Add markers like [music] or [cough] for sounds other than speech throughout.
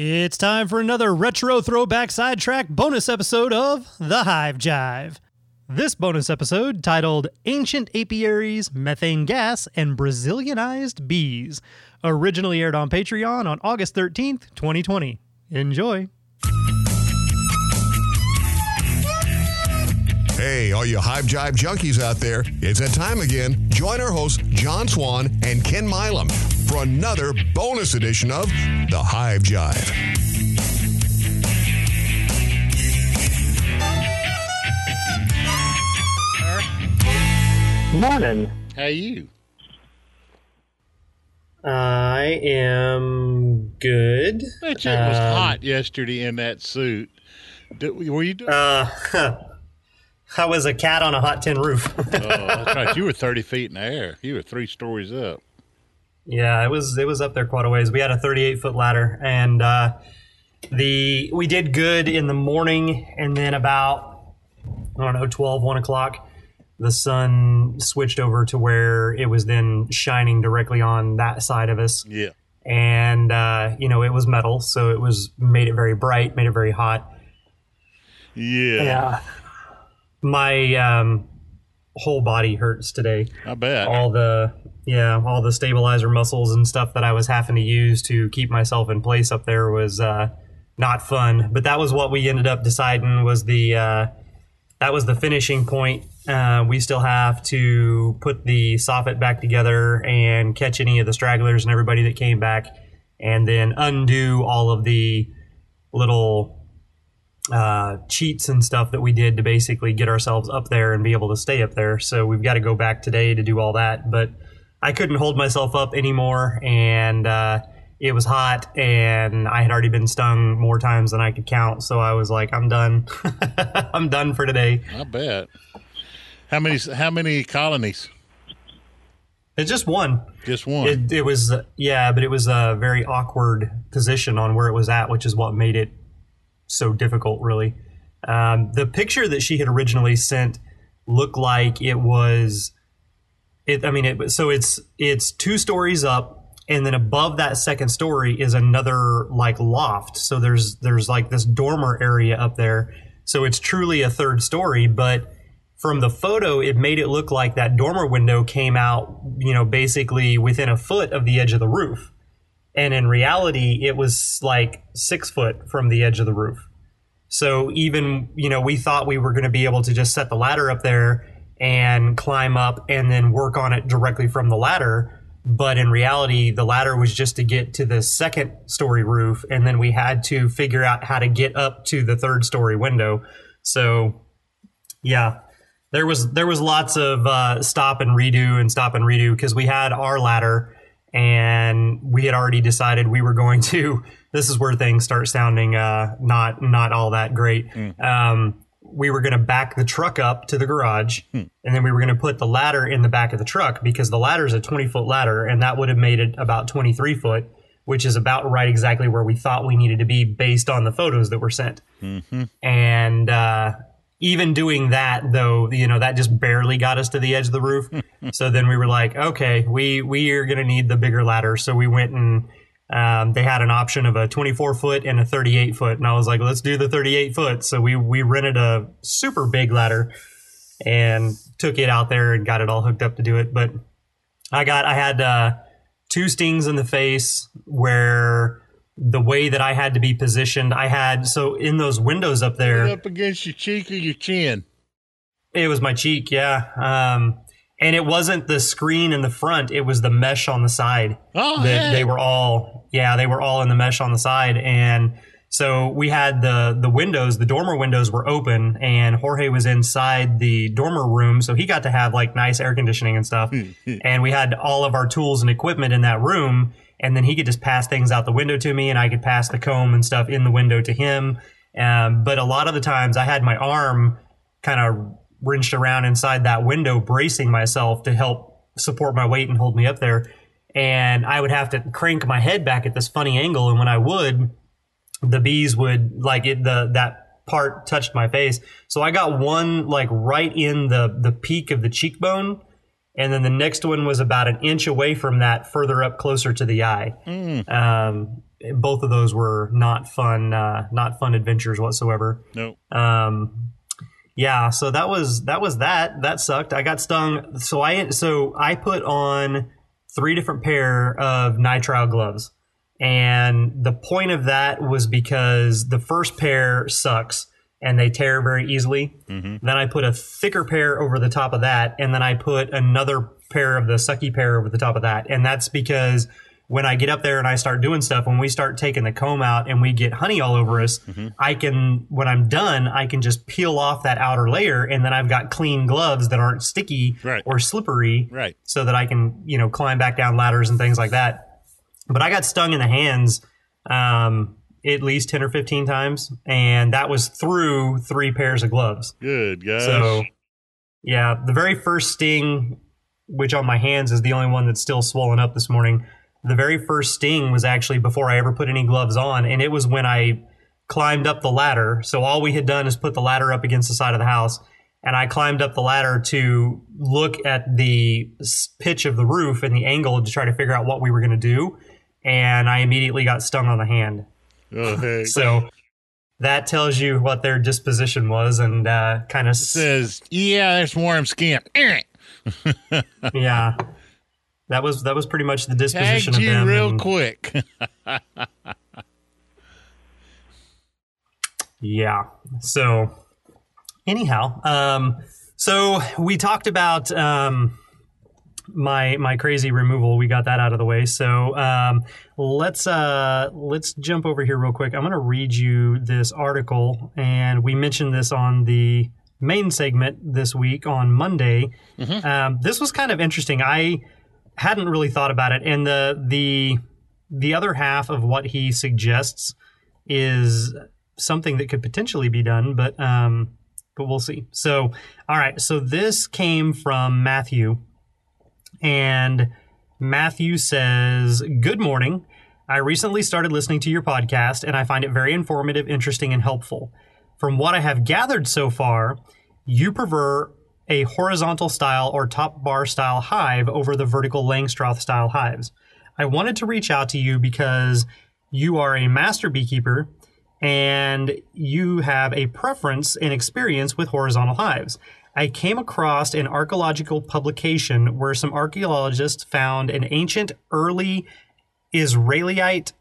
It's time for another retro throwback sidetrack bonus episode of The Hive Jive. This bonus episode, titled Ancient Apiaries, Methane Gas, and Brazilianized Bees, originally aired on Patreon on August 13th, 2020. Enjoy. Hey, all you Hive Jive junkies out there, it's that time again. Join our hosts, John Swan and Ken Milam, for another bonus edition of The Hive Jive. Morning. How are you? I am good. Bet you it was Um, hot yesterday in that suit. Did, were you doing? Uh, [laughs] I was a cat on a hot tin roof. [laughs] oh, that's right. You were thirty feet in the air. You were three stories up. Yeah, it was it was up there quite a ways. We had a 38 foot ladder, and uh, the we did good in the morning, and then about I don't know 12 1 o'clock, the sun switched over to where it was then shining directly on that side of us. Yeah. and uh, you know it was metal, so it was made it very bright, made it very hot. Yeah. Yeah, my um, whole body hurts today. I bet. All the yeah, all the stabilizer muscles and stuff that I was having to use to keep myself in place up there was uh, not fun. But that was what we ended up deciding was the uh, that was the finishing point. Uh, we still have to put the soffit back together and catch any of the stragglers and everybody that came back, and then undo all of the little uh, cheats and stuff that we did to basically get ourselves up there and be able to stay up there. So we've got to go back today to do all that. But I couldn't hold myself up anymore, and uh, it was hot, and I had already been stung more times than I could count. So I was like, I'm done. [laughs] I'm done for today. I bet. How many? How many colonies? It's just one. Just one. It, it was yeah, but it was a very awkward position on where it was at, which is what made it so difficult. Really, um, the picture that she had originally sent looked like it was. It, I mean, it, so it's it's two stories up, and then above that second story is another like loft. So there's there's like this dormer area up there. So it's truly a third story, but from the photo, it made it look like that dormer window came out, you know, basically within a foot of the edge of the roof. And in reality, it was like six foot from the edge of the roof. So even, you know, we thought we were going to be able to just set the ladder up there and climb up and then work on it directly from the ladder. But in reality, the ladder was just to get to the second story roof. And then we had to figure out how to get up to the third story window. So, yeah, there was there was lots of uh, stop and redo and stop and redo because we had our ladder and we had already decided we were going to. [laughs] This is where things start sounding uh, not not all that great. Um, we were going to back the truck up to the garage, and then we were going to put the ladder in the back of the truck because the ladder is a twenty foot ladder, and that would have made it about twenty three foot, which is about right exactly where we thought we needed to be based on the photos that were sent. And uh, even doing that though you know that just barely got us to the edge of the roof. [laughs] So then we were like okay we we are going to need the bigger ladder. So we went and um, they had an option of a 24 foot and a 38 foot and i was like let's do the 38 foot so we we rented a super big ladder and took it out there and got it all hooked up to do it but i got i had uh, two stings in the face where the way that i had to be positioned i had so in those windows up there up against your cheek or your chin. it was my cheek, yeah. Um, and it wasn't the screen in the front; it was the mesh on the side. Oh, They, heck. they were all, yeah, they were all in the mesh on the side, and so we had the the windows, the dormer windows were open, and Jorge was inside the dormer room, so he got to have like nice air conditioning and stuff. and we had all of our tools and equipment in that room, and then he could just pass things out the window to me, and I could pass the comb and stuff in the window to him. Um, but a lot of the times, I had my arm kind of wrenched around inside that window, bracing myself to help support my weight and hold me up there. And I would have to crank my head back at this funny angle, and when I would, the bees would like it the that part touched my face. So I got one like right in the the peak of the cheekbone, and then the next one was about an inch away from that, further up, closer to the eye. Um, both of those were not fun, uh, not fun adventures whatsoever. No. Um, yeah, so that was that was that. That sucked. I got stung. So I so I put on three different pair of nitrile gloves, and the point of that was because the first pair sucks and they tear very easily. Mm-hmm. Then I put a thicker pair over the top of that, and then I put another pair of the sucky pair over the top of that, and that's because when I get up there and I start doing stuff, when we start taking the comb out and we get honey all over us, I can, when I'm done, I can just peel off that outer layer and then I've got clean gloves that aren't sticky Right. or slippery Right. so that I can, you know, climb back down ladders and things like that. But I got stung in the hands um, at least 10 or 15 times, and that was through three pairs of gloves. Good gosh. So, yeah, the very first sting, which on my hands is the only one that's still swollen up this morning, the very first sting was actually before I ever put any gloves on, and it was when I climbed up the ladder. So all we had done is put the ladder up against the side of the house, and I climbed up the ladder to look at the pitch of the roof and the angle to try to figure out what we were going to do, and I immediately got stung on the hand. oh, heck. [laughs] So that tells you what their disposition was, and uh, kind of says, yeah, there's warm skin. [laughs] Yeah. That was that was pretty much the disposition Tagged of you them. real and- quick. [laughs] Yeah. So, anyhow, um, so we talked about um, my my crazy removal. We got that out of the way. So um, let's uh, let's jump over here real quick. I'm going to read you this article, and we mentioned this on the main segment this week on Monday. Um, this was kind of interesting. I hadn't really thought about it, and the the the other half of what he suggests is something that could potentially be done, but um, but we'll see. So, all right. So this came from Matthew, and Matthew says, "Good morning. I recently started listening to your podcast, and I find it very informative, interesting, and helpful. From what I have gathered so far, you prefer." A horizontal style or top bar style hive over the vertical Langstroth style hives. I wanted to reach out to you because you are a master beekeeper and you have a preference and experience with horizontal hives. I came across an archaeological publication where some archaeologists found an ancient early Israelite.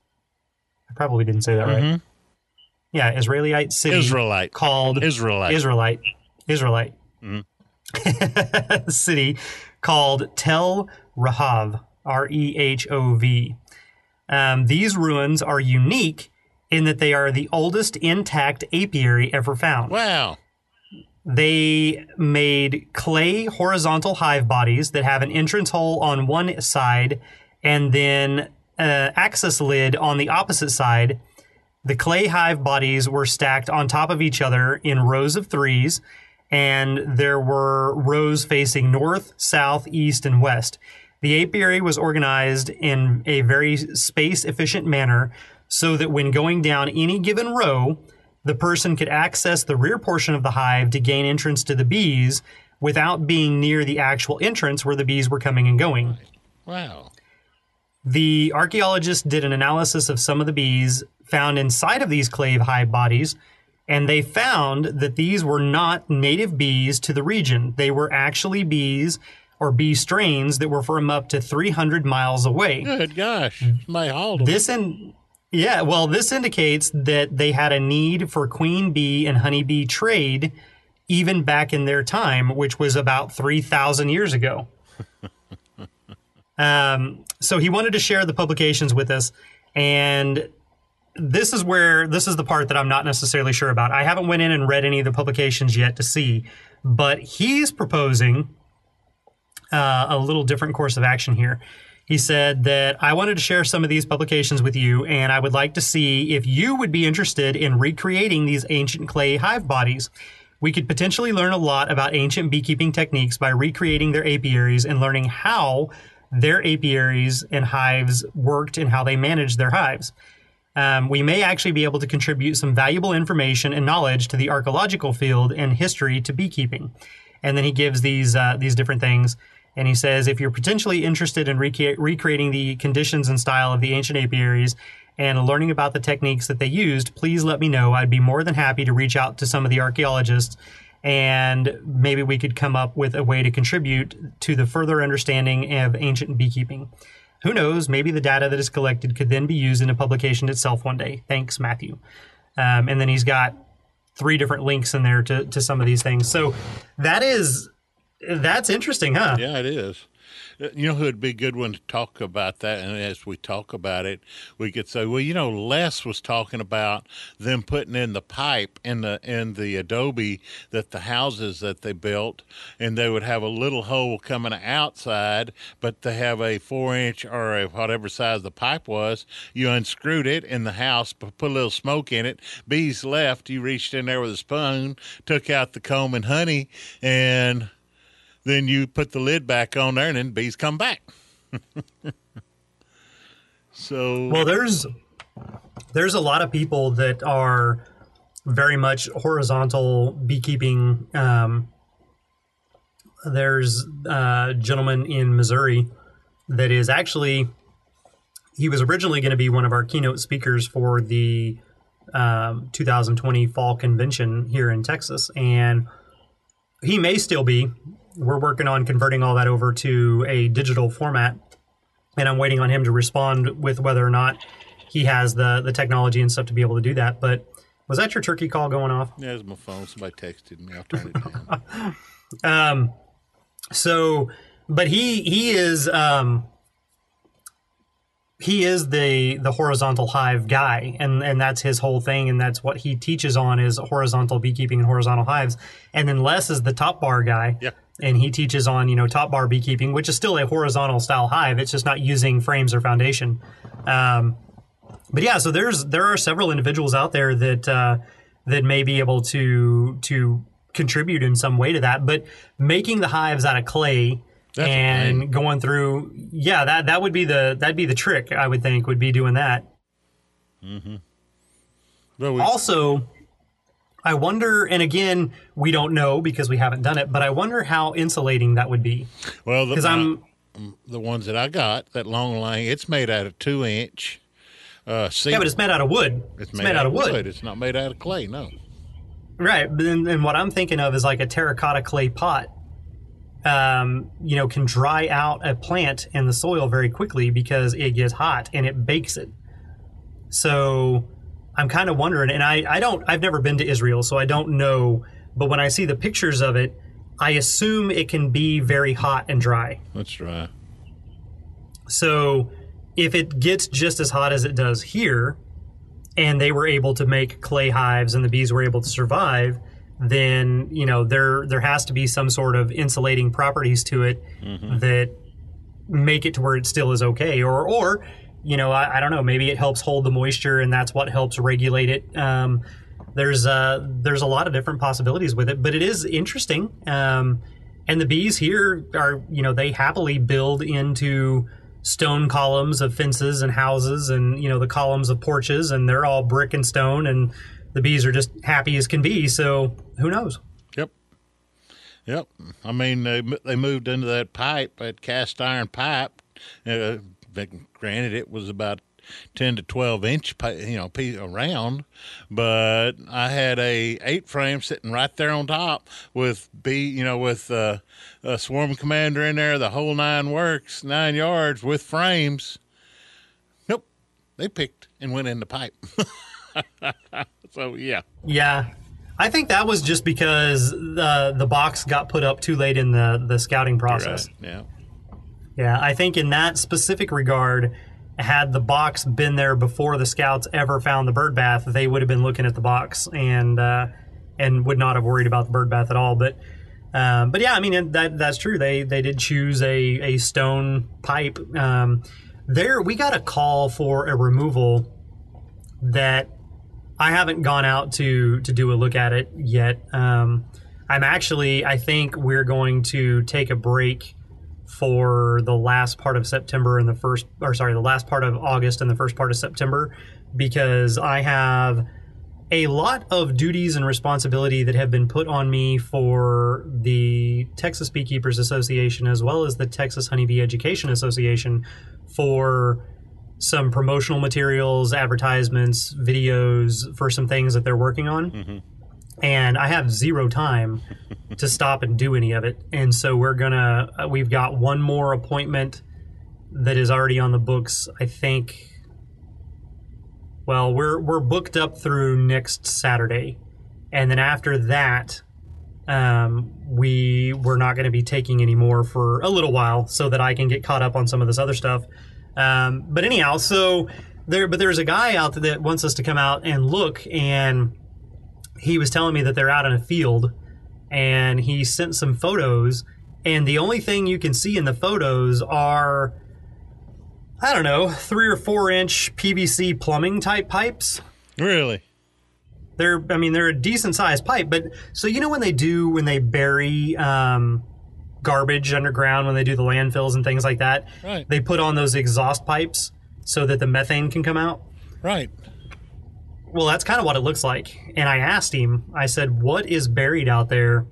I probably didn't say that right. Mm-hmm. Yeah, Israelite city Israelite. called Israelite. Israelite. Israelite. Mm-hmm. [laughs] city called Tel Rehov, R E H O V. Um, these ruins are unique in that they are the oldest intact apiary ever found. Wow. They made clay horizontal hive bodies that have an entrance hole on one side and then an access lid on the opposite side. The clay hive bodies were stacked on top of each other in rows of threes, and there were rows facing north, south, east, and west. The apiary was organized in a very space efficient manner so that when going down any given row, the person could access the rear portion of the hive to gain entrance to the bees without being near the actual entrance where the bees were coming and going. Wow. The archaeologists did an analysis of some of the bees found inside of these clave hive bodies, and they found that these were not native bees to the region. They were actually bees or bee strains that were from up to 300 miles away. Good gosh. My hauled 'em. This and yeah, well, this indicates that they had a need for queen bee and honeybee trade even back in their time, which was about 3,000 years ago. [laughs] um, so he wanted to share the publications with us, and this is where this is the part that I'm not necessarily sure about. I haven't went in and read any of the publications yet to see, but he's proposing uh, a little different course of action here. He said that I wanted to share some of these publications with you, and I would like to see if you would be interested in recreating these ancient clay hive bodies. We could potentially learn a lot about ancient beekeeping techniques by recreating their apiaries and learning how their apiaries and hives worked and how they managed their hives. Um, we may actually be able to contribute some valuable information and knowledge to the archaeological field and history to beekeeping. And then he gives these uh, these different things, and he says if you're potentially interested in recre- recreating the conditions and style of the ancient apiaries and learning about the techniques that they used, please let me know. I'd be more than happy to reach out to some of the archaeologists and maybe we could come up with a way to contribute to the further understanding of ancient beekeeping. Who knows? Maybe the data that is collected could then be used in a publication itself one day. Thanks, Matthew. Um, and then he's got three different links in there to, to some of these things. So that is that's interesting, huh? Yeah, it is. You know who would be a good one to talk about that? And as we talk about it, we could say, well, you know, Les was talking about them putting in the pipe in the in the adobe that the houses that they built, and they would have a little hole coming outside, but they have a four inch or a whatever size the pipe was. You unscrewed it in the house, put a little smoke in it. Bees left. You reached in there with a spoon, took out the comb and honey, and then you put the lid back on there and then bees come back. [laughs] so Well, there's there's a lot of people that are very much horizontal beekeeping. Um, there's a gentleman in Missouri that is actually he was originally going to be one of our keynote speakers for the um, 2020 fall convention here in Texas, and he may still be. We're working on converting all that over to a digital format and I'm waiting on him to respond with whether or not he has the the technology and stuff to be able to do that. But was that your turkey call going off? there's my phone. Somebody texted me. I'll turn it down. [laughs] Um, so, but he he is um, he is the the horizontal hive guy, and and that's his whole thing, and that's what he teaches on is horizontal beekeeping and horizontal hives. And then Les is the top bar guy. Yeah. And he teaches on, you know, top bar beekeeping, which is still a horizontal style hive. It's just not using frames or foundation. Um, but yeah, so there's there are several individuals out there that uh, that may be able to to contribute in some way to that. But making the hives out of clay That's and going through, yeah, that that would be the that'd be the trick. I would think would be doing that. Well, we, Also, I wonder, and again, we don't know because we haven't done it, but I wonder how insulating that would be. well, Because I'm the ones that I got that long line, it's made out of two inch. Uh, yeah, but it's made out of wood. It's, made, out of wood. It's not made out of clay. No. Right, but then, and what I'm thinking of is like a terracotta clay pot. Um, you know, can dry out a plant in the soil very quickly because it gets hot and it bakes it. So I'm kind of wondering, and I, I don't, I've never been to Israel, so I don't know. But when I see the pictures of it, I assume it can be very hot and dry. That's right. So if it gets just as hot as it does here, and they were able to make clay hives and the bees were able to survive, then you know there there has to be some sort of insulating properties to it mm-hmm. that make it to where it still is okay. Or or you know I, I don't know maybe it helps hold the moisture and that's what helps regulate it. Um, there's uh, there's a lot of different possibilities with it, but it is interesting. Um, and the bees here are you know they happily build into stone columns of fences and houses and you know the columns of porches and they're all brick and stone and the bees are just happy as can be so who knows Yep. Yep. I mean, they they moved into that pipe, that cast iron pipe. Uh, granted, it was about ten to twelve inch, you know, piece around. But I had a eight frame sitting right there on top with B, you know, with uh, a swarm commander in there, the whole nine works, nine yards with frames. Nope, they picked and went in the pipe. [laughs] so yeah. yeah i think that was just because the the box got put up too late in the the scouting process Right. Yeah. Yeah, I think in that specific regard, had the box been there before the scouts ever found the bird bath, they would have been looking at the box and uh, and would not have worried about the bird bath at all. But um, but yeah, I mean that that's true. They they did choose a a stone pipe. Um, there, we got a call for a removal that I haven't gone out to to do a look at it yet. Um, I'm actually, I think we're going to take a break for the last part of September and the first, or sorry, the last part of August and the first part of September because I have a lot of duties and responsibility that have been put on me for the Texas Beekeepers Association as well as the Texas Honeybee Education Association for some promotional materials, advertisements, videos for some things that they're working on. Mm-hmm. And I have zero time to stop and do any of it. And so we're gonna, uh, we've got one more appointment that is already on the books. I think. Well, we're we're booked up through next Saturday, and then after that, um, we we're not going to be taking any more for a little while, so that I can get caught up on some of this other stuff. Um, but anyhow, so there, but there's a guy out there that wants us to come out and look, and he was telling me that they're out in a field, and he sent some photos, and the only thing you can see in the photos are I don't know, three or four inch PVC plumbing type pipes. Really? They're, I mean, they're a decent sized pipe, but so you know when they do when they bury um, garbage underground when they do the landfills and things like that, Right. they put on those exhaust pipes so that the methane can come out. Right. Well, that's kind of what it looks like. And I asked him, I said, "What is buried out there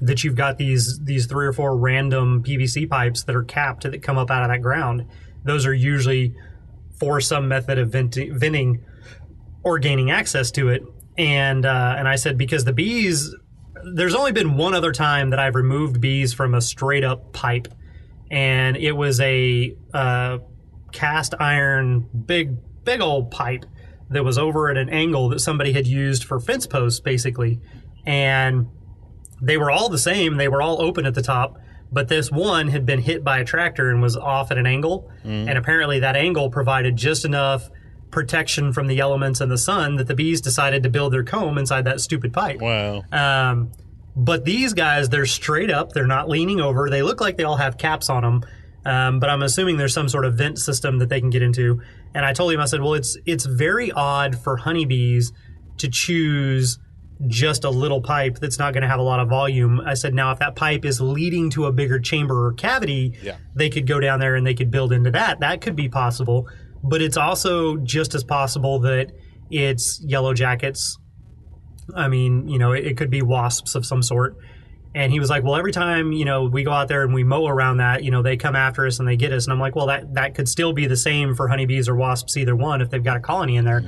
that you've got these these three or four random PVC pipes that are capped that come up out of that ground? Those are usually for some method of venting, venting or gaining access to it." And uh, and I said because the bees, there's only been one other time that I've removed bees from a straight up pipe, and it was a uh, cast iron big big old pipe that was over at an angle that somebody had used for fence posts basically and they were all the same they were all open at the top but this one had been hit by a tractor and was off at an angle and apparently that angle provided just enough protection from the elements and the sun that the bees decided to build their comb inside that stupid pipe Wow. um, but these guys, they're straight up. They're not leaning over. They look like they all have caps on them. Um, but I'm assuming there's some sort of vent system that they can get into. And I told him, I said, well, it's it's very odd for honeybees to choose just a little pipe that's not going to have a lot of volume. I said, now if that pipe is leading to a bigger chamber or cavity, Yeah. they could go down there and they could build into that. That could be possible. But it's also just as possible that it's yellow jackets I mean, you know, it, it could be wasps of some sort. And he was like, well, every time, you know, we go out there and we mow around that, you know, they come after us and they get us. And I'm like, well, that, that could still be the same for honeybees or wasps, either one, if they've got a colony in there.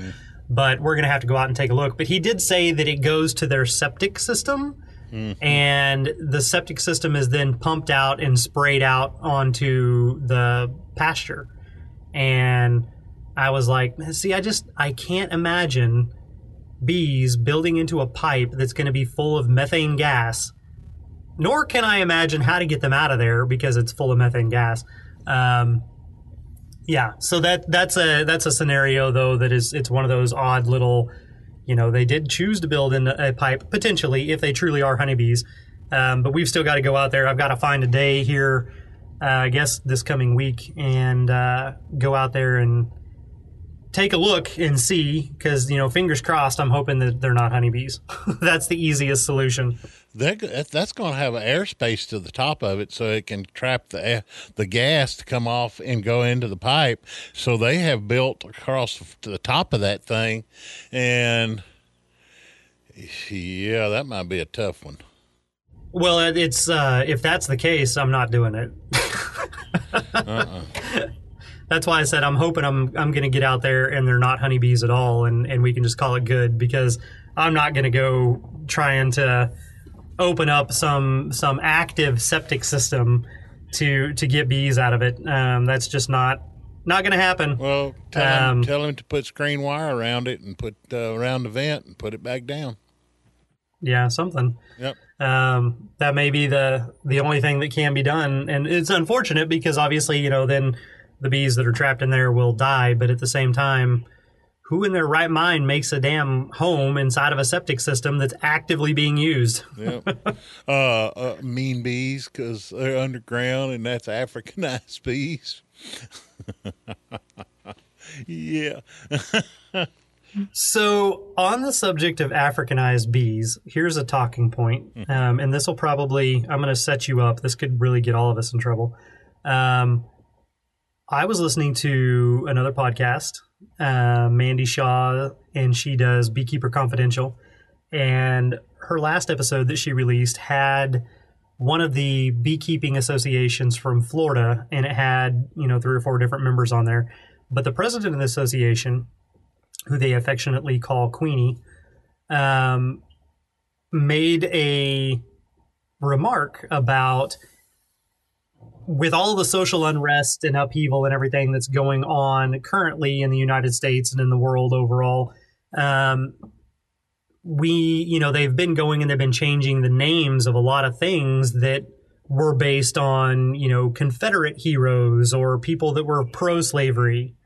But we're going to have to go out and take a look. But he did say that it goes to their septic system. Mm-hmm. And the septic system is then pumped out and sprayed out onto the pasture. And I was like, see, I just, I can't imagine bees building into a pipe that's going to be full of methane gas. Nor can I imagine how to get them out of there because it's full of methane gas. Um, yeah, so that that's a that's a scenario though that is it's one of those odd little, you know, they did choose to build in a pipe potentially if they truly are honeybees, um, but we've still got to go out there. I've got to find a day here, uh, I guess this coming week, and uh, go out there and take a look and see because you know fingers crossed i'm hoping that they're not honeybees [laughs] that's the easiest solution That, that- that's going to have an airspace to the top of it, so it can trap the air- the gas to come off and go into the pipe. So they have built across to the top of that thing, and yeah, that might be a tough one. well it's uh, if that's the case i'm not doing it [laughs] that's why i said i'm hoping i'm i'm going to get out there and they're not honeybees at all and and we can just call it good because i'm not going to go trying to open up some some active septic system to to get bees out of it um, that's just not not going to happen Well, tell Um, him tell him to put screen wire around it and put uh, around the vent and put it back down. yeah something Yep. um, that may be the the only thing that can be done and it's unfortunate because obviously you know then the bees that are trapped in there will die but at the same time who in their right mind makes a damn home inside of a septic system that's actively being used Yep. [laughs] uh, uh, mean bees because they're underground and that's Africanized bees. [laughs] yeah. So, on the subject of Africanized bees, here's a talking point, um, and this will probably I'm going to set you up. This could really get all of us in trouble. Um, I was listening to another podcast, uh, Mandy Shaw, and she does Beekeeper Confidential, and her last episode that she released had one of the beekeeping associations from Florida, and it had you know three or four different members on there. But the president of the association, who they affectionately call Queenie, um, made a remark about with all the social unrest and upheaval and everything that's going on currently in the United States and in the world overall, um, we, you know, they've been going and they've been changing the names of a lot of things that were based on, you know, Confederate heroes or people that were pro slavery. [laughs]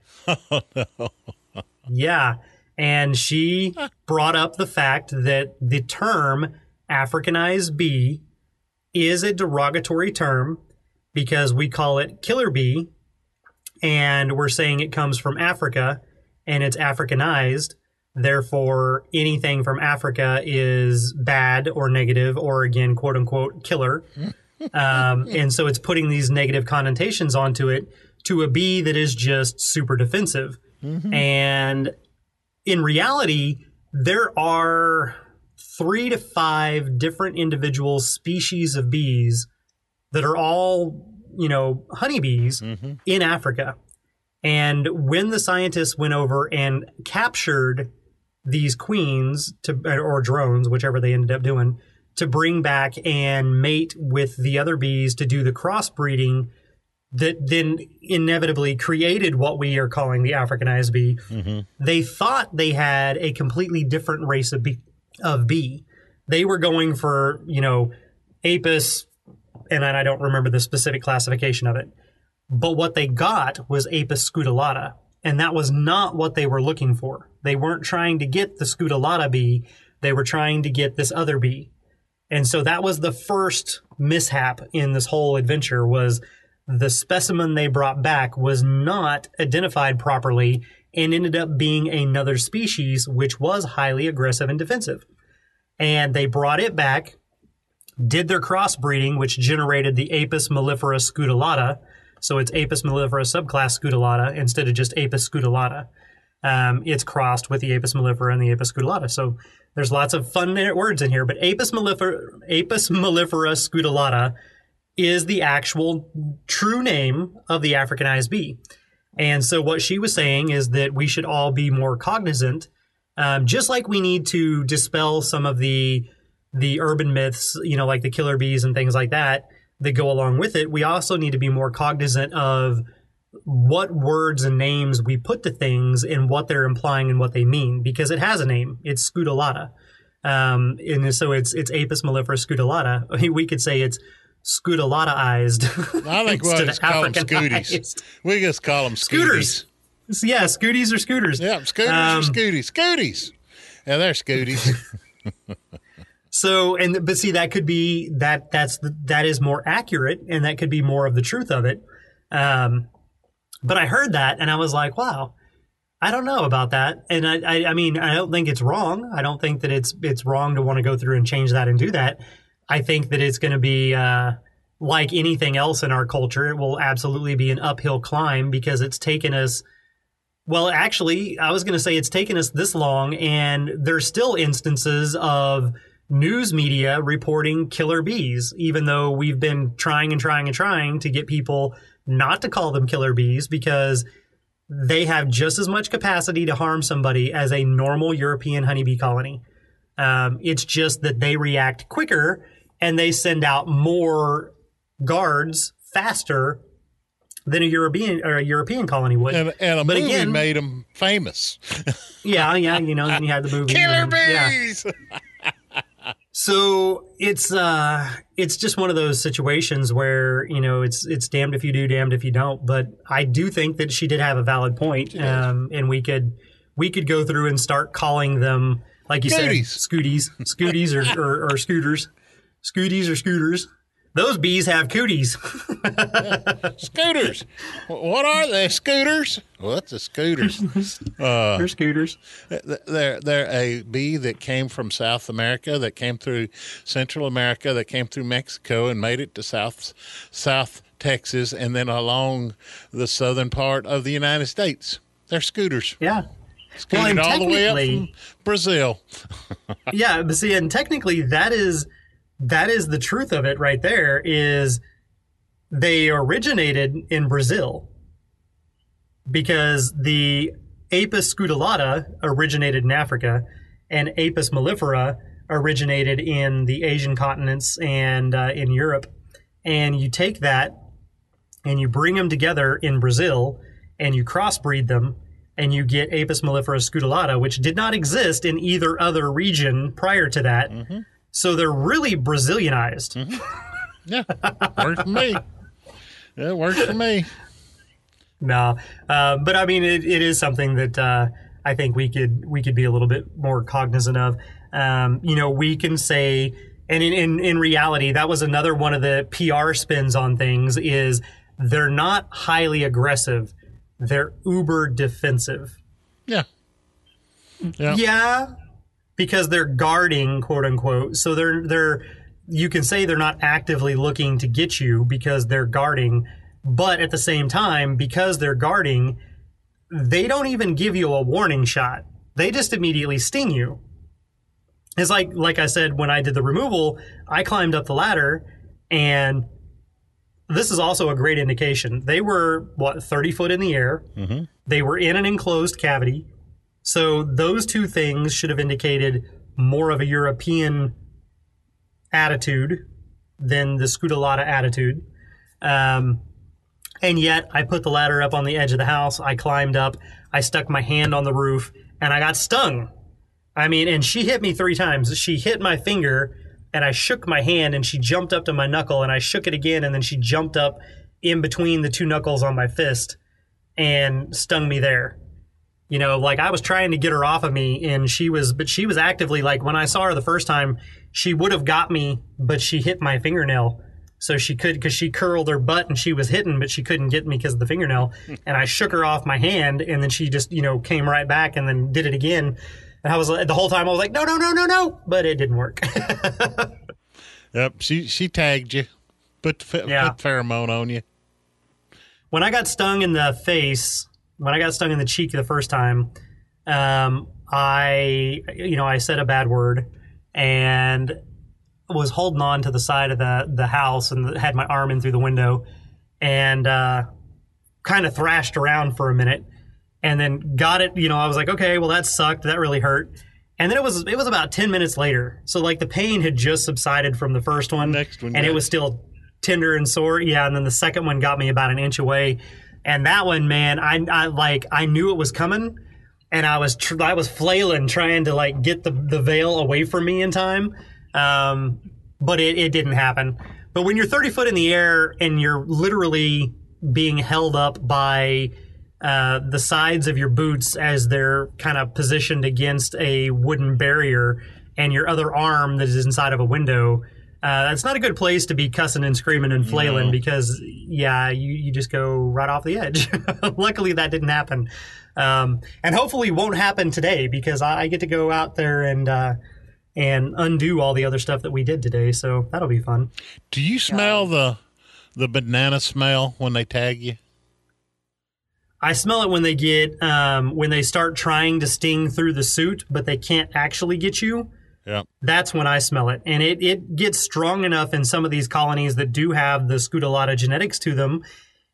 Oh, no. yeah. And she brought up the fact that the term Africanized bee is a derogatory term because we call it killer bee and we're saying it comes from Africa and it's Africanized. Therefore, anything from Africa is bad or negative or again, quote unquote, killer. um, [laughs] and so it's putting these negative connotations onto it to a bee that is just super defensive. Mm-hmm. And in reality, there are three to five different individual species of bees that are all, you know, honeybees mm-hmm. in Africa. And when the scientists went over and captured these queens to or drones, whichever they ended up doing, to bring back and mate with the other bees to do the crossbreeding that then inevitably created what we are calling the Africanized bee. Mm-hmm. They thought they had a completely different race of bee, of bee. They were going for, you know, Apis, and I don't remember the specific classification of it. But what they got was Apis scutellata, and that was not what they were looking for. They weren't trying to get the scutellata bee, they were trying to get this other bee. And so that was the first mishap in this whole adventure was the specimen they brought back was not identified properly and ended up being another species which was highly aggressive and defensive. And they brought it back, did their crossbreeding, which generated the Apis mellifera scutellata. So it's Apis mellifera subclass scutellata instead of just Apis scutellata. Um, it's crossed with the Apis mellifera and the Apis scutellata. So there's lots of fun words in here, but Apis mellifera, Apis mellifera scutellata is the actual true name of the Africanized bee. And so what she was saying is that we should all be more cognizant, um, just like we need to dispel some of the the urban myths, you know, like the killer bees and things like that that go along with it. We also need to be more cognizant of what words and names we put to things and what they're implying and what they mean because it has a name. It's scutellata. Um, and so it's it's Apis mellifera scutellata. [laughs] We could say it's scutellataized. I think we'll just call them scooties. We just call them scooters. Scooties. Yeah, scooties or scooters. Yeah, scooters um, or scooties. Scooties. Yeah, they're scooties. [laughs] so, and but see, that could be that. That's the, that is more accurate, and that could be more of the truth of it. Um, but I heard that, and I was like, wow. I don't know about that, and I, I, I mean, I don't think it's wrong. I don't think that it's it's wrong to want to go through and change that and do that. I think that it's going to be uh, like anything else in our culture. It will absolutely be an uphill climb because it's taken us. Well, actually, I was going to say it's taken us this long, and there's still instances of news media reporting killer bees, even though we've been trying and trying and trying to get people not to call them killer bees because they have just as much capacity to harm somebody as a normal European honeybee colony. Um, it's just that they react quicker and they send out more guards faster than a European or a European colony would. And, and a but movie again, made them famous. yeah, yeah, you know, then you had the movie [laughs] Killer Bees. Yeah. [laughs] so it's uh it's just one of those situations where you know it's it's damned if you do, damned if you don't. But I do think that she did have a valid point, um, and we could we could go through and start calling them like you Scooties. said, scooties, scooties, or, or, or scooters scooties or scooters. Those bees have cooties. [laughs] Scooters. What are they? Scooters? What's a scooter? [laughs] Uh, they're scooters. They're they're a bee that came from South America, that came through Central America, that came through Mexico and made it to South South Texas, and then along the southern part of the United States. They're scooters. Yeah. Scooted well, all the way up from Brazil. [laughs] yeah, but see, and technically that is that is the truth of it right there is they originated in Brazil. because the Apis scutellata originated in Africa, and Apis mellifera originated in the Asian continents and uh, in Europe. And you take that and you bring them together in Brazil and you crossbreed them and you get Apis mellifera scutellata, which did not exist in either other region prior to that. So they're really Brazilianized. [laughs] Yeah, works for me. Yeah, works for me. No, uh, but I mean, it, it is something that uh, I think we could we could be a little bit more cognizant of. Um, you know, we can say, and in, in in reality, that was another one of the PR spins on things is they're not highly aggressive, they're uber defensive. Yeah. Yeah. Yeah, because they're guarding, quote unquote. So they're they're you can say they're not actively looking to get you because they're guarding, but at the same time, because they're guarding, they don't even give you a warning shot. They just immediately sting you. It's like like I said when I did the removal, I climbed up the ladder and this is also a great indication. They were what 30 foot in the air. Mm-hmm. They were in an enclosed cavity. So those two things should have indicated more of a European attitude than the Scutellata attitude. Um, and yet I put the ladder up on the edge of the house. I climbed up. I stuck my hand on the roof and I got stung. I mean, and she hit me three times. She hit my finger and I shook my hand and she jumped up to my knuckle and I shook it again and then she jumped up in between the two knuckles on my fist and stung me there. You know, like I was trying to get her off of me and she was, but she was actively like when I saw her the first time, she would have got me, but she hit my fingernail. So she could, because she curled her butt and she was hitting, but she couldn't get me because of the fingernail. Hmm. and I shook her off my hand and then she just, you know, came right back and then did it again. And I was the whole time I was like, no, no, no, no, no, but it didn't work. [laughs] Yep. She she tagged you. Put the Yeah. put pheromone on you. when I got stung in the face, when I got stung in the cheek the first time, um, I, you know, I said a bad word and was holding on to the side of the the house and had my arm in through the window and uh, kind of thrashed around for a minute and then got it. You know, I was like, okay, well that sucked. That really hurt. And then it was it was about ten minutes later, so like the pain had just subsided from the first one, Next one and it was still tender and sore. Yeah, and then the second one got me about an inch away, and that one, man, I, I like I knew it was coming, and I was tr- I was flailing trying to like get the the veil away from me in time, um, but it, it didn't happen. But when you're 30 foot in the air and you're literally being held up by uh, the sides of your boots as they're kind of positioned against a wooden barrier, and your other arm that is inside of a window. Uh, that's not a good place to be cussing and screaming and flailing No. because, yeah, you, you just go right off the edge. [laughs] Luckily, that didn't happen. Um, and hopefully won't happen today because I, I get to go out there and uh, and undo all the other stuff that we did today. So that'll be fun. Do you smell the the banana smell when they tag you? I smell it when they get um, when they start trying to sting through the suit, but they can't actually get you. Yep. That's when I smell it, and it it gets strong enough in some of these colonies that do have the Scutellata genetics to them.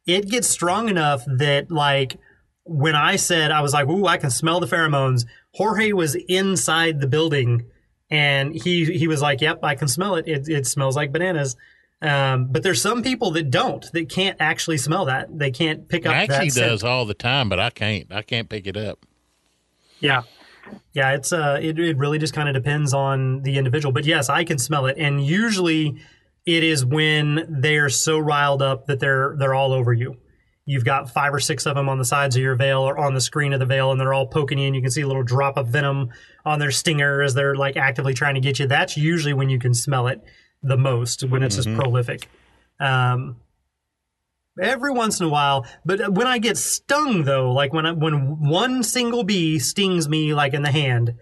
It gets strong enough that like when I said I was like, "Ooh, I can smell the pheromones." Jorge was inside the building, and he he was like, "Yep, I can smell it. It, it smells like bananas." Um, but there's some people that don't, that can't actually smell that. They can't pick up scent. does all the time, but I can't. I can't pick it up. Yeah. Yeah, it's uh it, it really just kind of depends on the individual. But yes, I can smell it. And usually it is when they're so riled up that they're they're all over you. You've got five or six of them on the sides of your veil or on the screen of the veil, and they're all poking in. you can see a little drop of venom on their stinger as they're like actively trying to get you. That's usually when you can smell it the most, when it's as prolific. Um, every once in a while. But when I get stung, though, like when I, when one single bee stings me, like in the hand,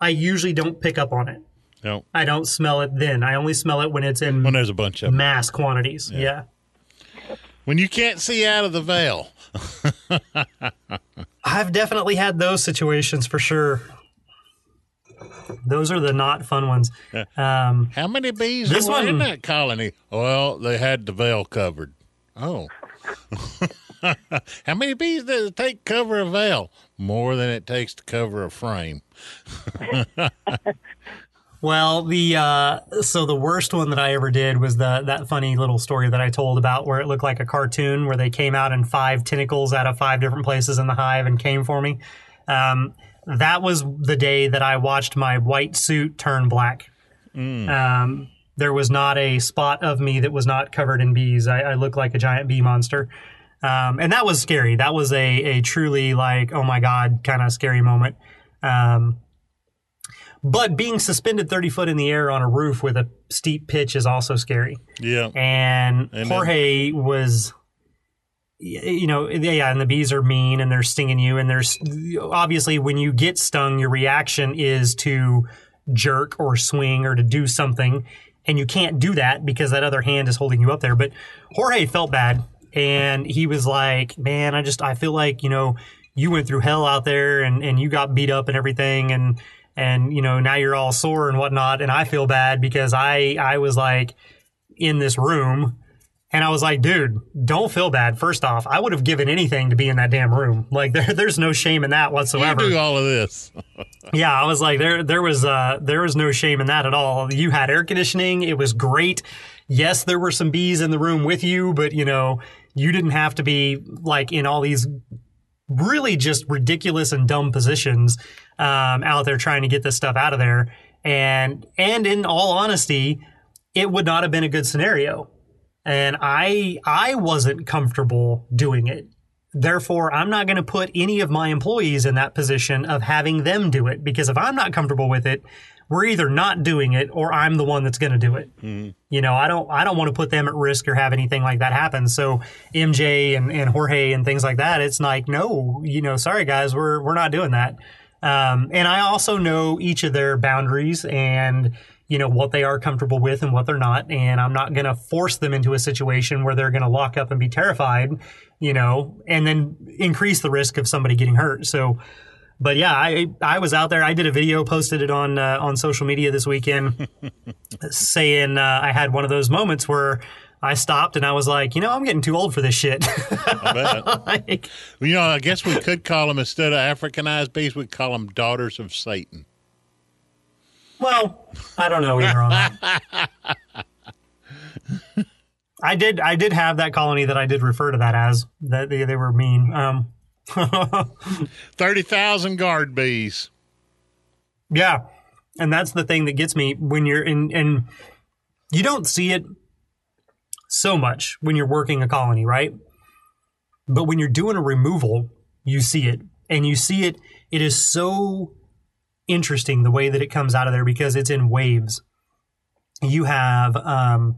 I usually don't pick up on it. No. I don't smell it then. I only smell it when it's in When there's a bunch of mass quantities. Yeah. When you can't see out of the veil. [laughs] I've definitely had those situations for sure. Those are the not fun ones. Um, How many bees This were in that colony? Well, they had the veil covered. Oh. [laughs] How many bees does it take to cover a veil? More than it takes to cover a frame. [laughs] Well, the uh, so the worst one that I ever did was the that funny little story that I told about where it looked like a cartoon where they came out in five tentacles out of five different places in the hive and came for me. Um, that was the day that I watched my white suit turn black. Um, there was not a spot of me that was not covered in bees. I, I looked like a giant bee monster. Um, and that was scary. That was a, a truly like, oh my God, kind of scary moment. Um, but being suspended 30 foot in the air on a roof with a steep pitch is also scary. Yeah. And then- Jorge was, you know, yeah, and the bees are mean and they're stinging you. And there's obviously when you get stung, your reaction is to jerk or swing or to do something. And you can't do that because that other hand is holding you up there. But Jorge felt bad. And he was like, man, I just, I feel like, you know, you went through hell out there and, and you got beat up and everything. And, and, you know, now you're all sore and whatnot. And I feel bad because I, I was like in this room and I was like, dude, don't feel bad. First off, I would have given anything to be in that damn room. [laughs] Like there, there's no shame in that You whatsoever. do all of this. [laughs] Yeah, I was like, there, there was, uh, there was no shame in that at all. You had air conditioning; it was great. Yes, there were some bees in the room with you, but you know, you didn't have to be like in all these really just ridiculous and dumb positions um, out there trying to get this stuff out of there. And and in all honesty, it would not have been a good scenario. And I I wasn't comfortable doing it. Therefore, I'm not going to put any of my employees in that position of having them do it because if I'm not comfortable with it, we're either not doing it or I'm the one that's going to do it. You know, I don't I don't want to put them at risk or have anything like that happen. So MJ and, and Jorge and things like that, it's like, no, you know, sorry guys, we're we're not doing that. Um, and I also know each of their boundaries and you know what they are comfortable with and what they're not. And i'm not going to force them into a situation where they're going to lock up and be terrified you know and then increase the risk of somebody getting hurt. So but yeah i i was out there. I did a video posted it on uh, on social media this weekend [laughs] saying uh, i had one of those moments where i stopped and i was like you know i'm getting too old for this shit. [laughs] Like, you know, I guess we could call them instead of Africanized bees, we'd call them daughters of Satan. Well, I don't know either on that. [laughs] I did I did have that colony that I did refer to that as that they, they were mean. Um, [laughs] Thirty thousand guard bees. yeah, and that's the thing that gets me when you're in and you don't see it so much when you're working a colony, right? But when you're doing a removal, you see it, and you see it. It is so interesting the way that it comes out of there because it's in waves. You have um,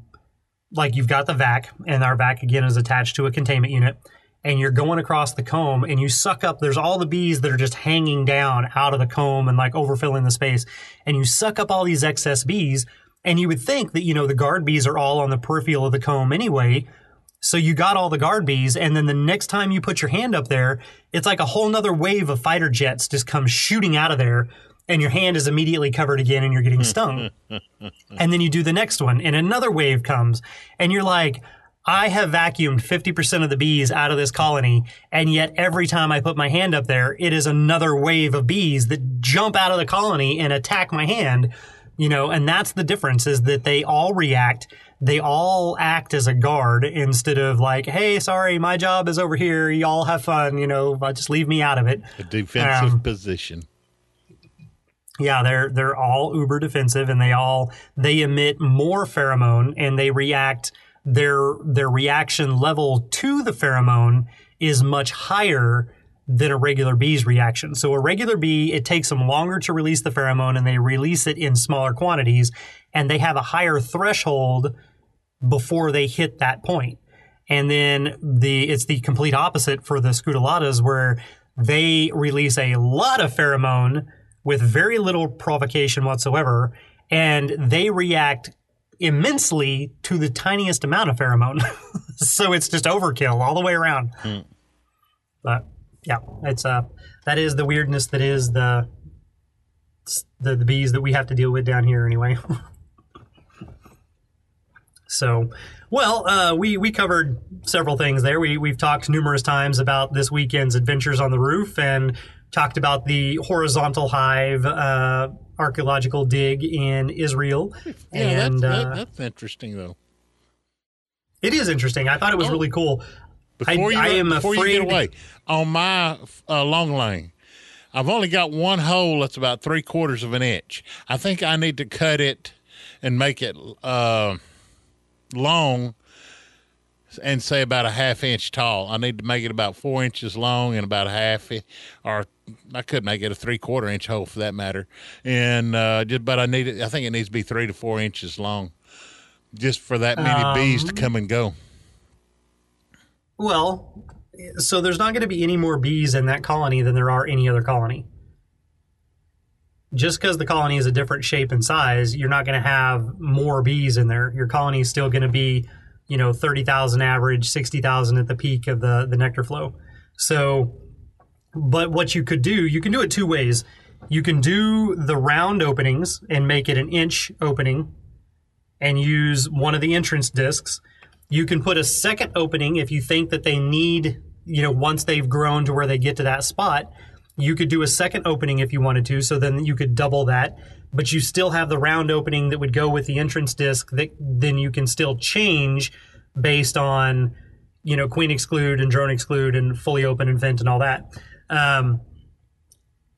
like you've got the vac, and our vac again is attached to a containment unit, and you're going across the comb, and you suck up. There's all the bees that are just hanging down out of the comb and like overfilling the space, and you suck up all these excess bees. And you would think that you know the guard bees are all on the peripheral of the comb anyway, so you got all the guard bees, and then the next time you put your hand up there, it's like a whole nother wave of fighter jets just come shooting out of there, and your hand is immediately covered again, and you're getting stung. [laughs] and then you do the next one, and another wave comes, and you're like, I have vacuumed 50% of the bees out of this colony, and yet every time I put my hand up there, it is another wave of bees that jump out of the colony and attack my hand. You know, and that's the difference is that they all react. They all act as a guard instead of like, hey, sorry, my job is over here. Y'all have fun. You know, just leave me out of it. A defensive Um, position. Yeah, they're they're all uber defensive and they all they emit more pheromone and they react their their reaction level to the pheromone is much higher than a regular bee's reaction. So a regular bee, it takes them longer to release the pheromone and they release it in smaller quantities and they have a higher threshold before they hit that point. And then the it's the complete opposite for the scutellatas where they release a lot of pheromone with very little provocation whatsoever, and they react immensely to the tiniest amount of pheromone. [laughs] so it's just overkill all the way around. But yeah, it's uh that is the weirdness that is the the, the bees that we have to deal with down here anyway. [laughs] So, well, uh, we we covered several things there. We we've talked numerous times about this weekend's adventures on the roof and talked about the horizontal hive uh, archaeological dig in Israel. Yeah, and that's, uh, that, that's interesting though. it is interesting. I thought it was Oh. really cool. Before you, I am before you get away, on my uh, long Lang, I've only got one hole that's about three quarters of an inch. I think I need to cut it and make it uh, long and say about a half inch tall. I need to make it about four inches long and about a half, or I could make it a three quarter inch hole for that matter. And uh, just, but I need it. I think it needs to be three to four inches long, just for that many bees Um, to come and go. Well, so there's not going to be any more bees in that colony than there are any other colony. Just because the colony is a different shape and size, you're not going to have more bees in there. Your colony is still going to be, you know, 30,000 average, 60,000 at the peak of the, the nectar flow. So, but what you could do, you can do it two ways. You can do the round openings and make it an inch opening and use one of the entrance discs you can put a second opening if you think that they need, you know, once they've grown to where they get to that spot, you could do a second opening if you wanted to. So then you could double that, but you still have the round opening that would go with the entrance disc that then you can still change based on, you know, queen exclude and drone exclude and fully open and vent and all that. Um,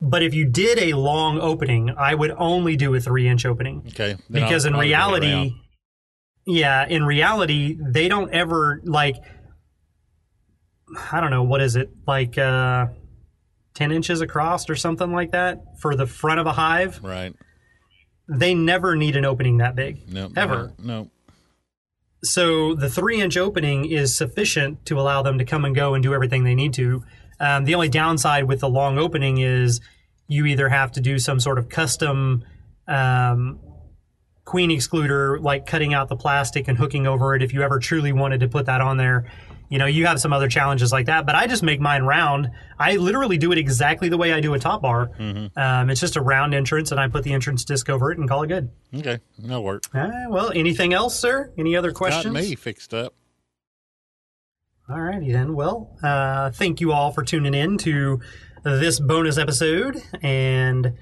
but if you did a long opening, I would only do a three inch opening Okay. then I'll because in probably go reality yeah in reality they don't ever like i don't know what is it like uh 10 inches across or something like that for the front of a hive Right. they never need an opening that big No. ever No. so the three inch opening is sufficient to allow them to come and go and do everything they need to. Um, the only downside with the long opening is you either have to do some sort of custom um, queen excluder, like cutting out the plastic and hooking over it. If you ever truly wanted to put that on there, you know, you have some other challenges like that. But I just make mine round. I literally do it exactly the way I do a top bar. Um, it's just a round entrance, and I put the entrance disc over it and call it good. Okay. No work. Uh, well, anything else, sir? Any other questions? Got me fixed up. All righty then. Well, uh, thank you all for tuning in to this bonus episode, and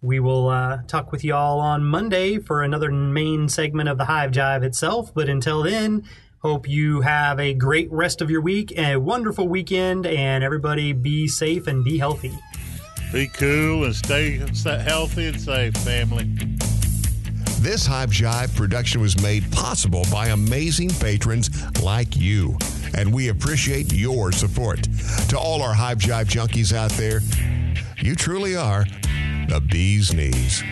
we will uh, talk with you all on Monday for another main segment of the Hive Jive itself. But until then, hope you have a great rest of your week, a wonderful weekend, and everybody be safe and be healthy. Be cool and stay stay healthy and safe, family. This Hive Jive production was made possible by amazing patrons like you, and we appreciate your support. To all our Hive Jive junkies out there, you truly are the bee's knees.